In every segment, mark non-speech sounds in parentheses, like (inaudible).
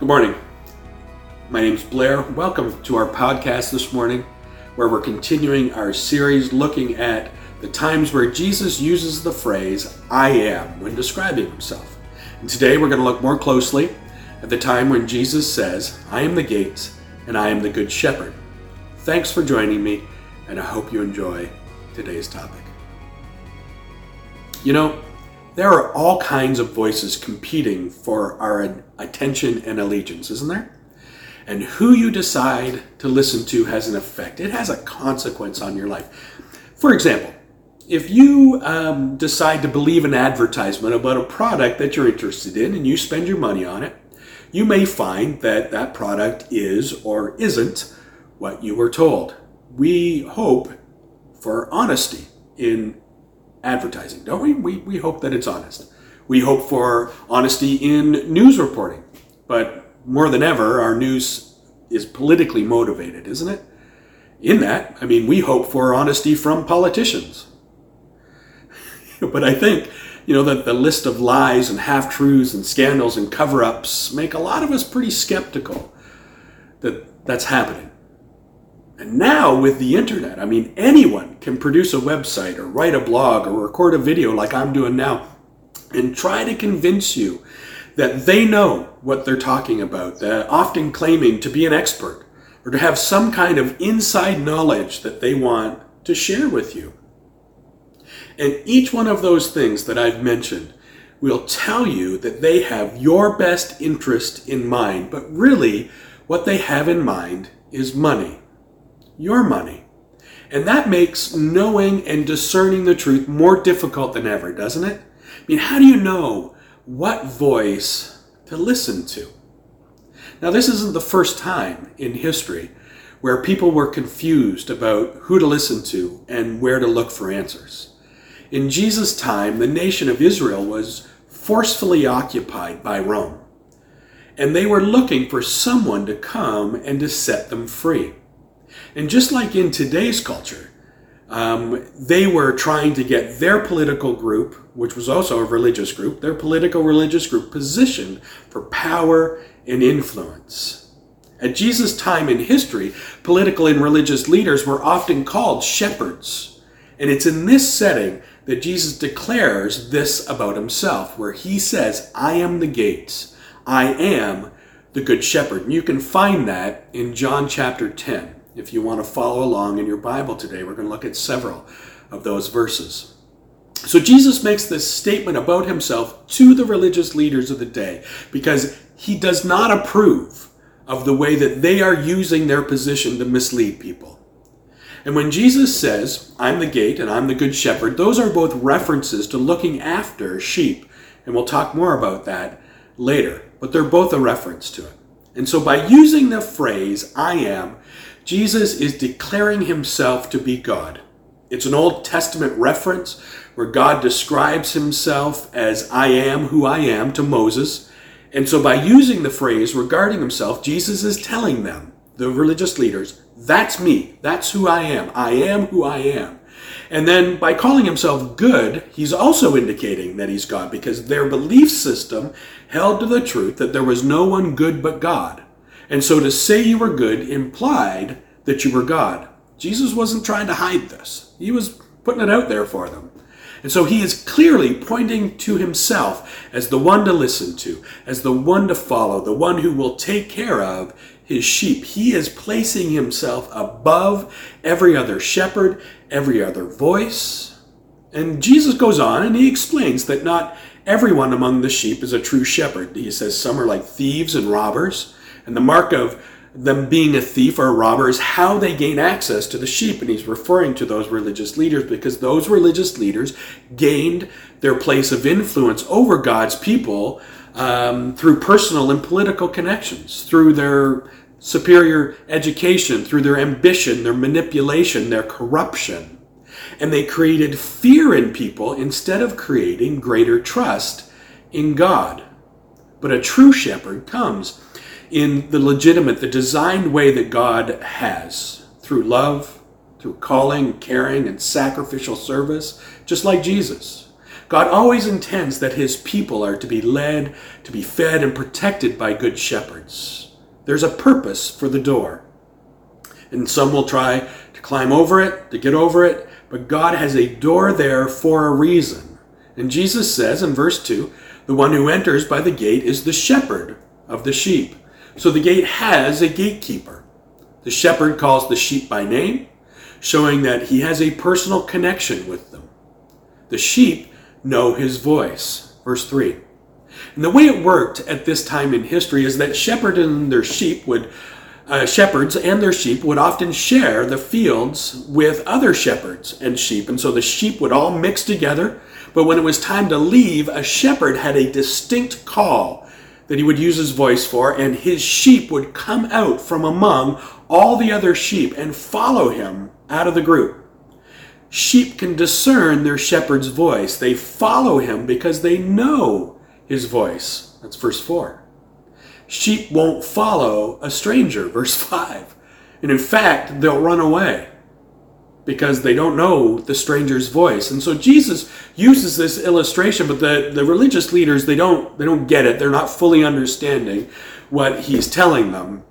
Good morning. My name is Blair. Welcome to our podcast this morning, where we're continuing our series looking at the times where Jesus uses the phrase, I am, when describing himself. And today we're going to look more closely at the time when Jesus says, I am the gates and I am the good shepherd. Thanks for joining me, and I hope you enjoy today's topic. You know, there are all kinds of voices competing for our attention and allegiance, isn't there? And who you decide to listen to has an effect. It has a consequence on your life. For example, if you um, decide to believe an advertisement about a product that you're interested in and you spend your money on it, you may find that that product is or isn't what you were told. We hope for honesty in advertising, don't we? we? We hope that it's honest. We hope for honesty in news reporting. But more than ever, our news is politically motivated, isn't it? In that, I mean, we hope for honesty from politicians. (laughs) but I think, you know, that the list of lies and half truths and scandals and cover ups make a lot of us pretty skeptical that that's happening. And now with the internet, I mean, anyone can produce a website or write a blog or record a video like I'm doing now and try to convince you that they know what they're talking about, often claiming to be an expert or to have some kind of inside knowledge that they want to share with you. And each one of those things that I've mentioned will tell you that they have your best interest in mind, but really what they have in mind is money your money. And that makes knowing and discerning the truth more difficult than ever, doesn't it? I mean, how do you know what voice to listen to? Now, this isn't the first time in history where people were confused about who to listen to and where to look for answers. In Jesus' time, the nation of Israel was forcefully occupied by Rome, and they were looking for someone to come and to set them free. And just like in today's culture, um, they were trying to get their political group, which was also a religious group, their political religious group positioned for power and influence. At Jesus' time in history, political and religious leaders were often called shepherds. And it's in this setting that Jesus declares this about himself, where he says, I am the gates, I am the good shepherd. And you can find that in John chapter 10 if you want to follow along in your Bible today. We're going to look at several of those verses. So Jesus makes this statement about himself to the religious leaders of the day because he does not approve of the way that they are using their position to mislead people. And when Jesus says, I'm the gate and I'm the good shepherd, those are both references to looking after sheep. And we'll talk more about that later. But they're both a reference to it. And so by using the phrase, I am, Jesus is declaring himself to be God. It's an Old Testament reference where God describes himself as I am who I am to Moses. And so by using the phrase regarding himself, Jesus is telling them, the religious leaders, that's me. That's who I am. I am who I am. And then by calling himself good, he's also indicating that he's God because their belief system held to the truth that there was no one good but God. And so to say you were good implied that you were God. Jesus wasn't trying to hide this, he was putting it out there for them. And so he is clearly pointing to himself as the one to listen to, as the one to follow, the one who will take care of his sheep. He is placing himself above every other shepherd, every other voice. And Jesus goes on and he explains that not everyone among the sheep is a true shepherd. He says some are like thieves and robbers. And the mark of them being a thief or a robber is how they gain access to the sheep. And he's referring to those religious leaders because those religious leaders gained their place of influence over God's people um, through personal and political connections, through their superior education, through their ambition, their manipulation, their corruption. And they created fear in people instead of creating greater trust in God. But a true shepherd comes in the legitimate, the designed way that God has through love, through calling, caring, and sacrificial service, just like Jesus. God always intends that his people are to be led, to be fed, and protected by good shepherds. There's a purpose for the door. And some will try to climb over it, to get over it, but God has a door there for a reason. And Jesus says in verse 2 the one who enters by the gate is the shepherd of the sheep. So the gate has a gatekeeper. The shepherd calls the sheep by name, showing that he has a personal connection with them. The sheep know his voice. Verse 3. And the way it worked at this time in history is that shepherds and their sheep would uh, shepherds and their sheep would often share the fields with other shepherds and sheep, and so the sheep would all mix together. But when it was time to leave, a shepherd had a distinct call that he would use his voice for, and his sheep would come out from among all the other sheep and follow him out of the group. Sheep can discern their shepherd's voice. They follow him because they know his voice. That's verse 4. Sheep won't follow a stranger, (laughs) verse 5. And in fact, they'll run away because they don't know the stranger's voice. And so Jesus uses this illustration, but the, the religious leaders they don't they don't get it. They're not fully understanding what he's telling them.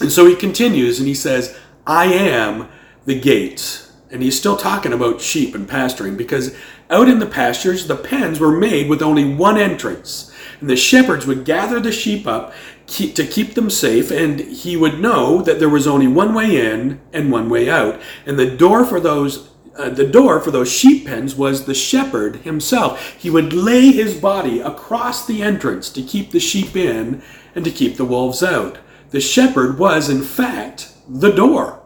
And so he continues and he says, I am the gate. And he's still talking about sheep and pasturing because out in the pastures, the pens were made with only one entrance. And the shepherds would gather the sheep up keep, to keep them safe, and he would know that there was only one way in and one way out. And the door for those uh, the door for those sheep pens was the shepherd himself. He would lay his body across the entrance to keep the sheep in and to keep the wolves out. The shepherd was, in fact, the door.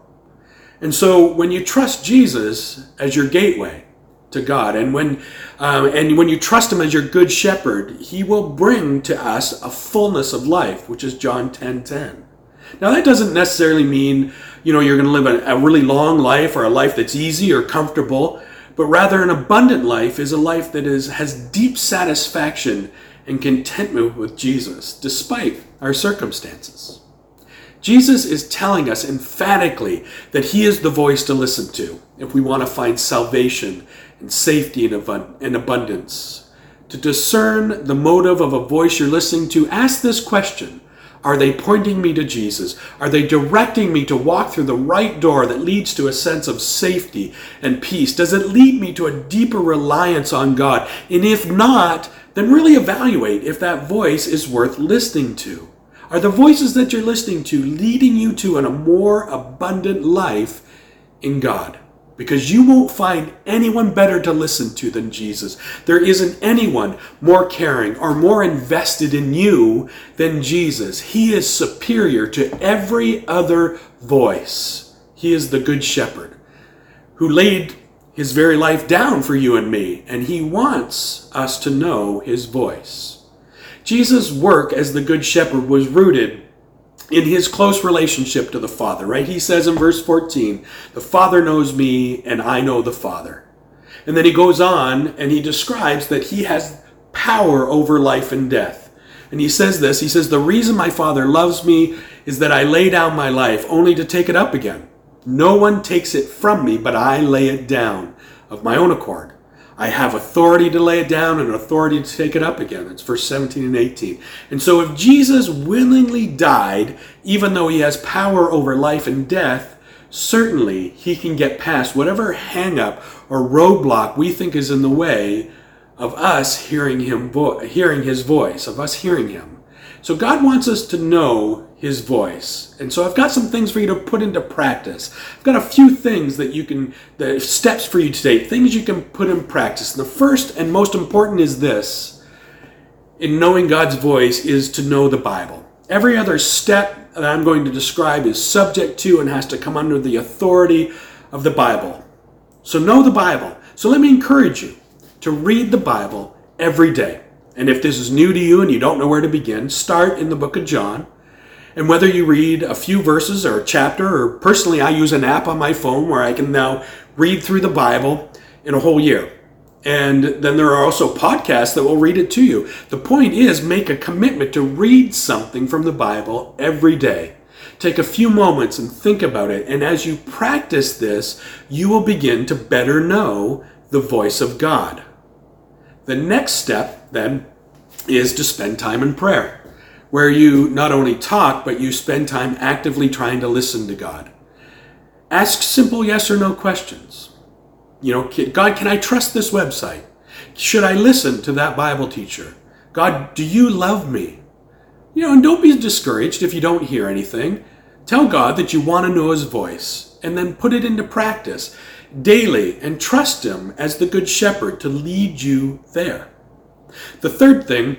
And so when you trust Jesus as your gateway, to God. And when um, and when you trust Him as your good shepherd, He will bring to us a fullness of life, which is John 10 10. Now that doesn't necessarily mean you know you're going to live a, a really long life or a life that's easy or comfortable, but rather an abundant life is a life that is has deep satisfaction and contentment with Jesus, despite our circumstances. Jesus is telling us emphatically that He is the voice to listen to if we want to find salvation and safety and abundance. To discern the motive of a voice you're listening to, ask this question Are they pointing me to Jesus? Are they directing me to walk through the right door that leads to a sense of safety and peace? Does it lead me to a deeper reliance on God? And if not, then really evaluate if that voice is worth listening to. Are the voices that you're listening to leading you to a more abundant life in God? because you won't find anyone better to listen to than Jesus. There isn't anyone more caring or more invested in you than Jesus. He is superior to every other voice. He is the Good Shepherd who laid his very life down for you and me, and he wants us to know his voice. Jesus' work as the Good Shepherd was rooted in his close relationship to the Father, right? He says in verse 14, The Father knows me, and I know the Father. And then he goes on and he describes that he has power over life and death. And he says this He says, The reason my Father loves me is that I lay down my life only to take it up again. No one takes it from me, but I lay it down of my own accord. I have authority to lay it down and authority to take it up again. It's verse 17 and 18. And so if Jesus willingly died, even though he has power over life and death, certainly he can get past whatever hangup or roadblock we think is in the way of us hearing him vo- hearing his voice, of us hearing him. So God wants us to know his voice. And so I've got some things for you to put into practice. I've got a few things that you can, the steps for you today, things you can put in practice. The first and most important is this in knowing God's voice is to know the Bible. Every other step that I'm going to describe is subject to and has to come under the authority of the Bible. So know the Bible. So let me encourage you to read the Bible every day. And if this is new to you and you don't know where to begin, start in the book of John. And whether you read a few verses or a chapter, or personally, I use an app on my phone where I can now read through the Bible in a whole year. And then there are also podcasts that will read it to you. The point is, make a commitment to read something from the Bible every day. Take a few moments and think about it. And as you practice this, you will begin to better know the voice of God. The next step then is to spend time in prayer, where you not only talk, but you spend time actively trying to listen to God. Ask simple yes or no questions. You know, God, can I trust this website? Should I listen to that Bible teacher? God, do you love me? You know, and don't be discouraged if you don't hear anything. Tell God that you want to know His voice and then put it into practice daily and trust Him as the Good Shepherd to lead you there. The third thing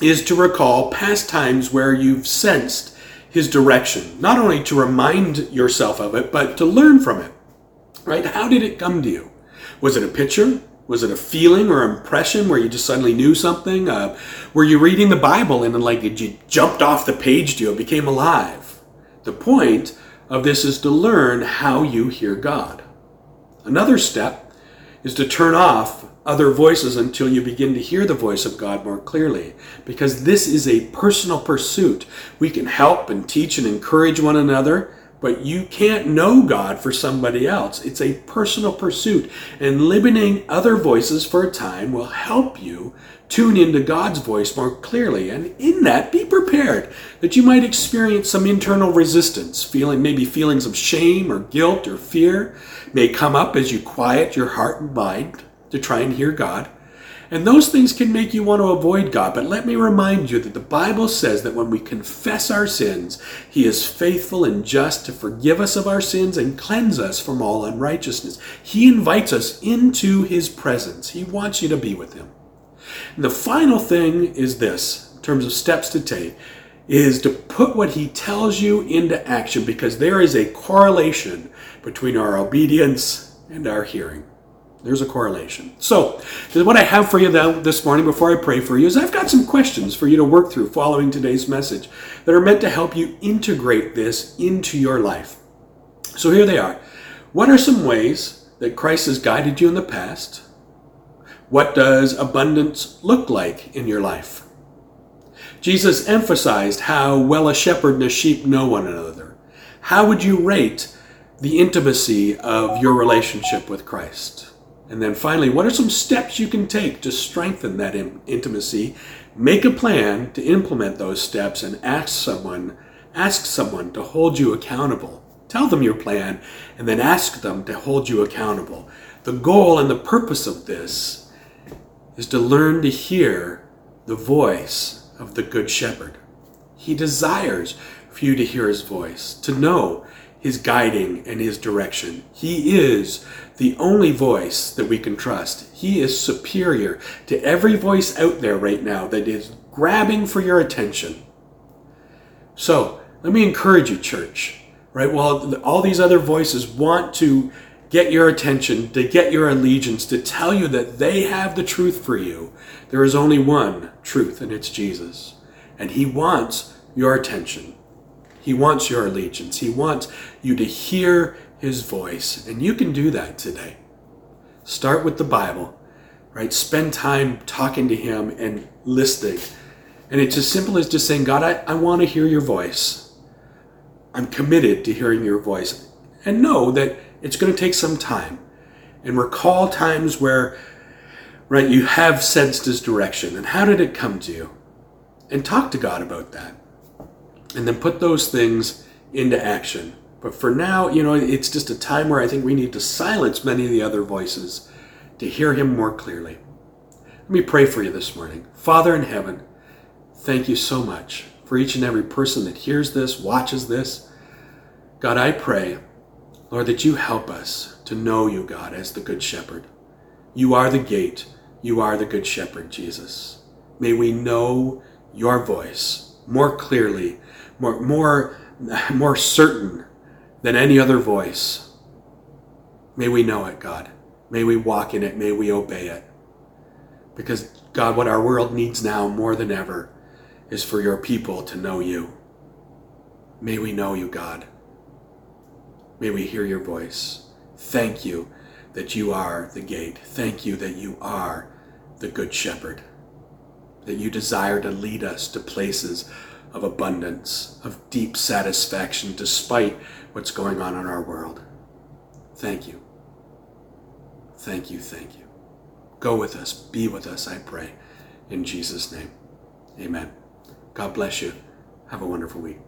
is to recall past times where you've sensed His direction, not only to remind yourself of it, but to learn from it. Right? How did it come to you? Was it a picture? Was it a feeling or impression where you just suddenly knew something? Uh, were you reading the Bible and then like it jumped off the page to you, it became alive? The point of this is to learn how you hear God. Another step is to turn off other voices until you begin to hear the voice of God more clearly, because this is a personal pursuit. We can help and teach and encourage one another, but you can't know God for somebody else. It's a personal pursuit, and limiting other voices for a time will help you tune into God's voice more clearly. And in that, be prepared that you might experience some internal resistance, feeling maybe feelings of shame or guilt or fear may come up as you quiet your heart and mind to try and hear God. And those things can make you want to avoid God. But let me remind you that the Bible says that when we confess our sins, He is faithful and just to forgive us of our sins and cleanse us from all unrighteousness. He invites us into His presence. He wants you to be with Him. The final thing is this, in terms of steps to take, is to put what He tells you into action because there is a correlation between our obedience and our hearing. There's a correlation. So, what I have for you this morning before I pray for you is I've got some questions for you to work through following today's message that are meant to help you integrate this into your life. So, here they are. What are some ways that Christ has guided you in the past? What does abundance look like in your life? Jesus emphasized how well a shepherd and a sheep know one another. How would you rate the intimacy of your relationship with Christ? And then finally, what are some steps you can take to strengthen that in- intimacy? Make a plan to implement those steps and ask someone, ask someone to hold you accountable. Tell them your plan and then ask them to hold you accountable. The goal and the purpose of this is to learn to hear the voice of the Good Shepherd. He desires for you to hear his voice, to know his guiding and his direction. He is the only voice that we can trust. He is superior to every voice out there right now that is grabbing for your attention. So, let me encourage you, church, right? While all these other voices want to get your attention, to get your allegiance, to tell you that they have the truth for you, there is only one truth, and it's Jesus. And He wants your attention. He wants your allegiance. He wants you to hear his voice. And you can do that today. Start with the Bible, right? Spend time talking to him and listening. And it's as simple as just saying, God, I, I want to hear your voice. I'm committed to hearing your voice. And know that it's going to take some time. And recall times where, right, you have sensed his direction. And how did it come to you? And talk to God about that and then put those things into action. But for now, you know, it's just a time where I think we need to silence many of the other voices to hear Him more clearly. Let me pray for you this morning. Father in heaven, thank you so much for each and every person that hears this, watches this. God, I pray, Lord, that you help us to know you, God, as the Good Shepherd. You are the gate. You are the Good Shepherd, Jesus. May we know your voice more clearly more, more, (laughs) more certain than any other voice. May we know it, God. May we walk in it. May we obey it. Because, God, what our world needs now more than ever is for your people to know you. May we know you, God. May we hear your voice. Thank you that you are the gate. Thank you that you are the good shepherd. That you desire to lead us to places of abundance, of deep satisfaction despite what's going on in our world. Thank you. Thank you, thank you. Go with us, be with us, I pray. In Jesus' name, amen. God bless you. Have a wonderful week.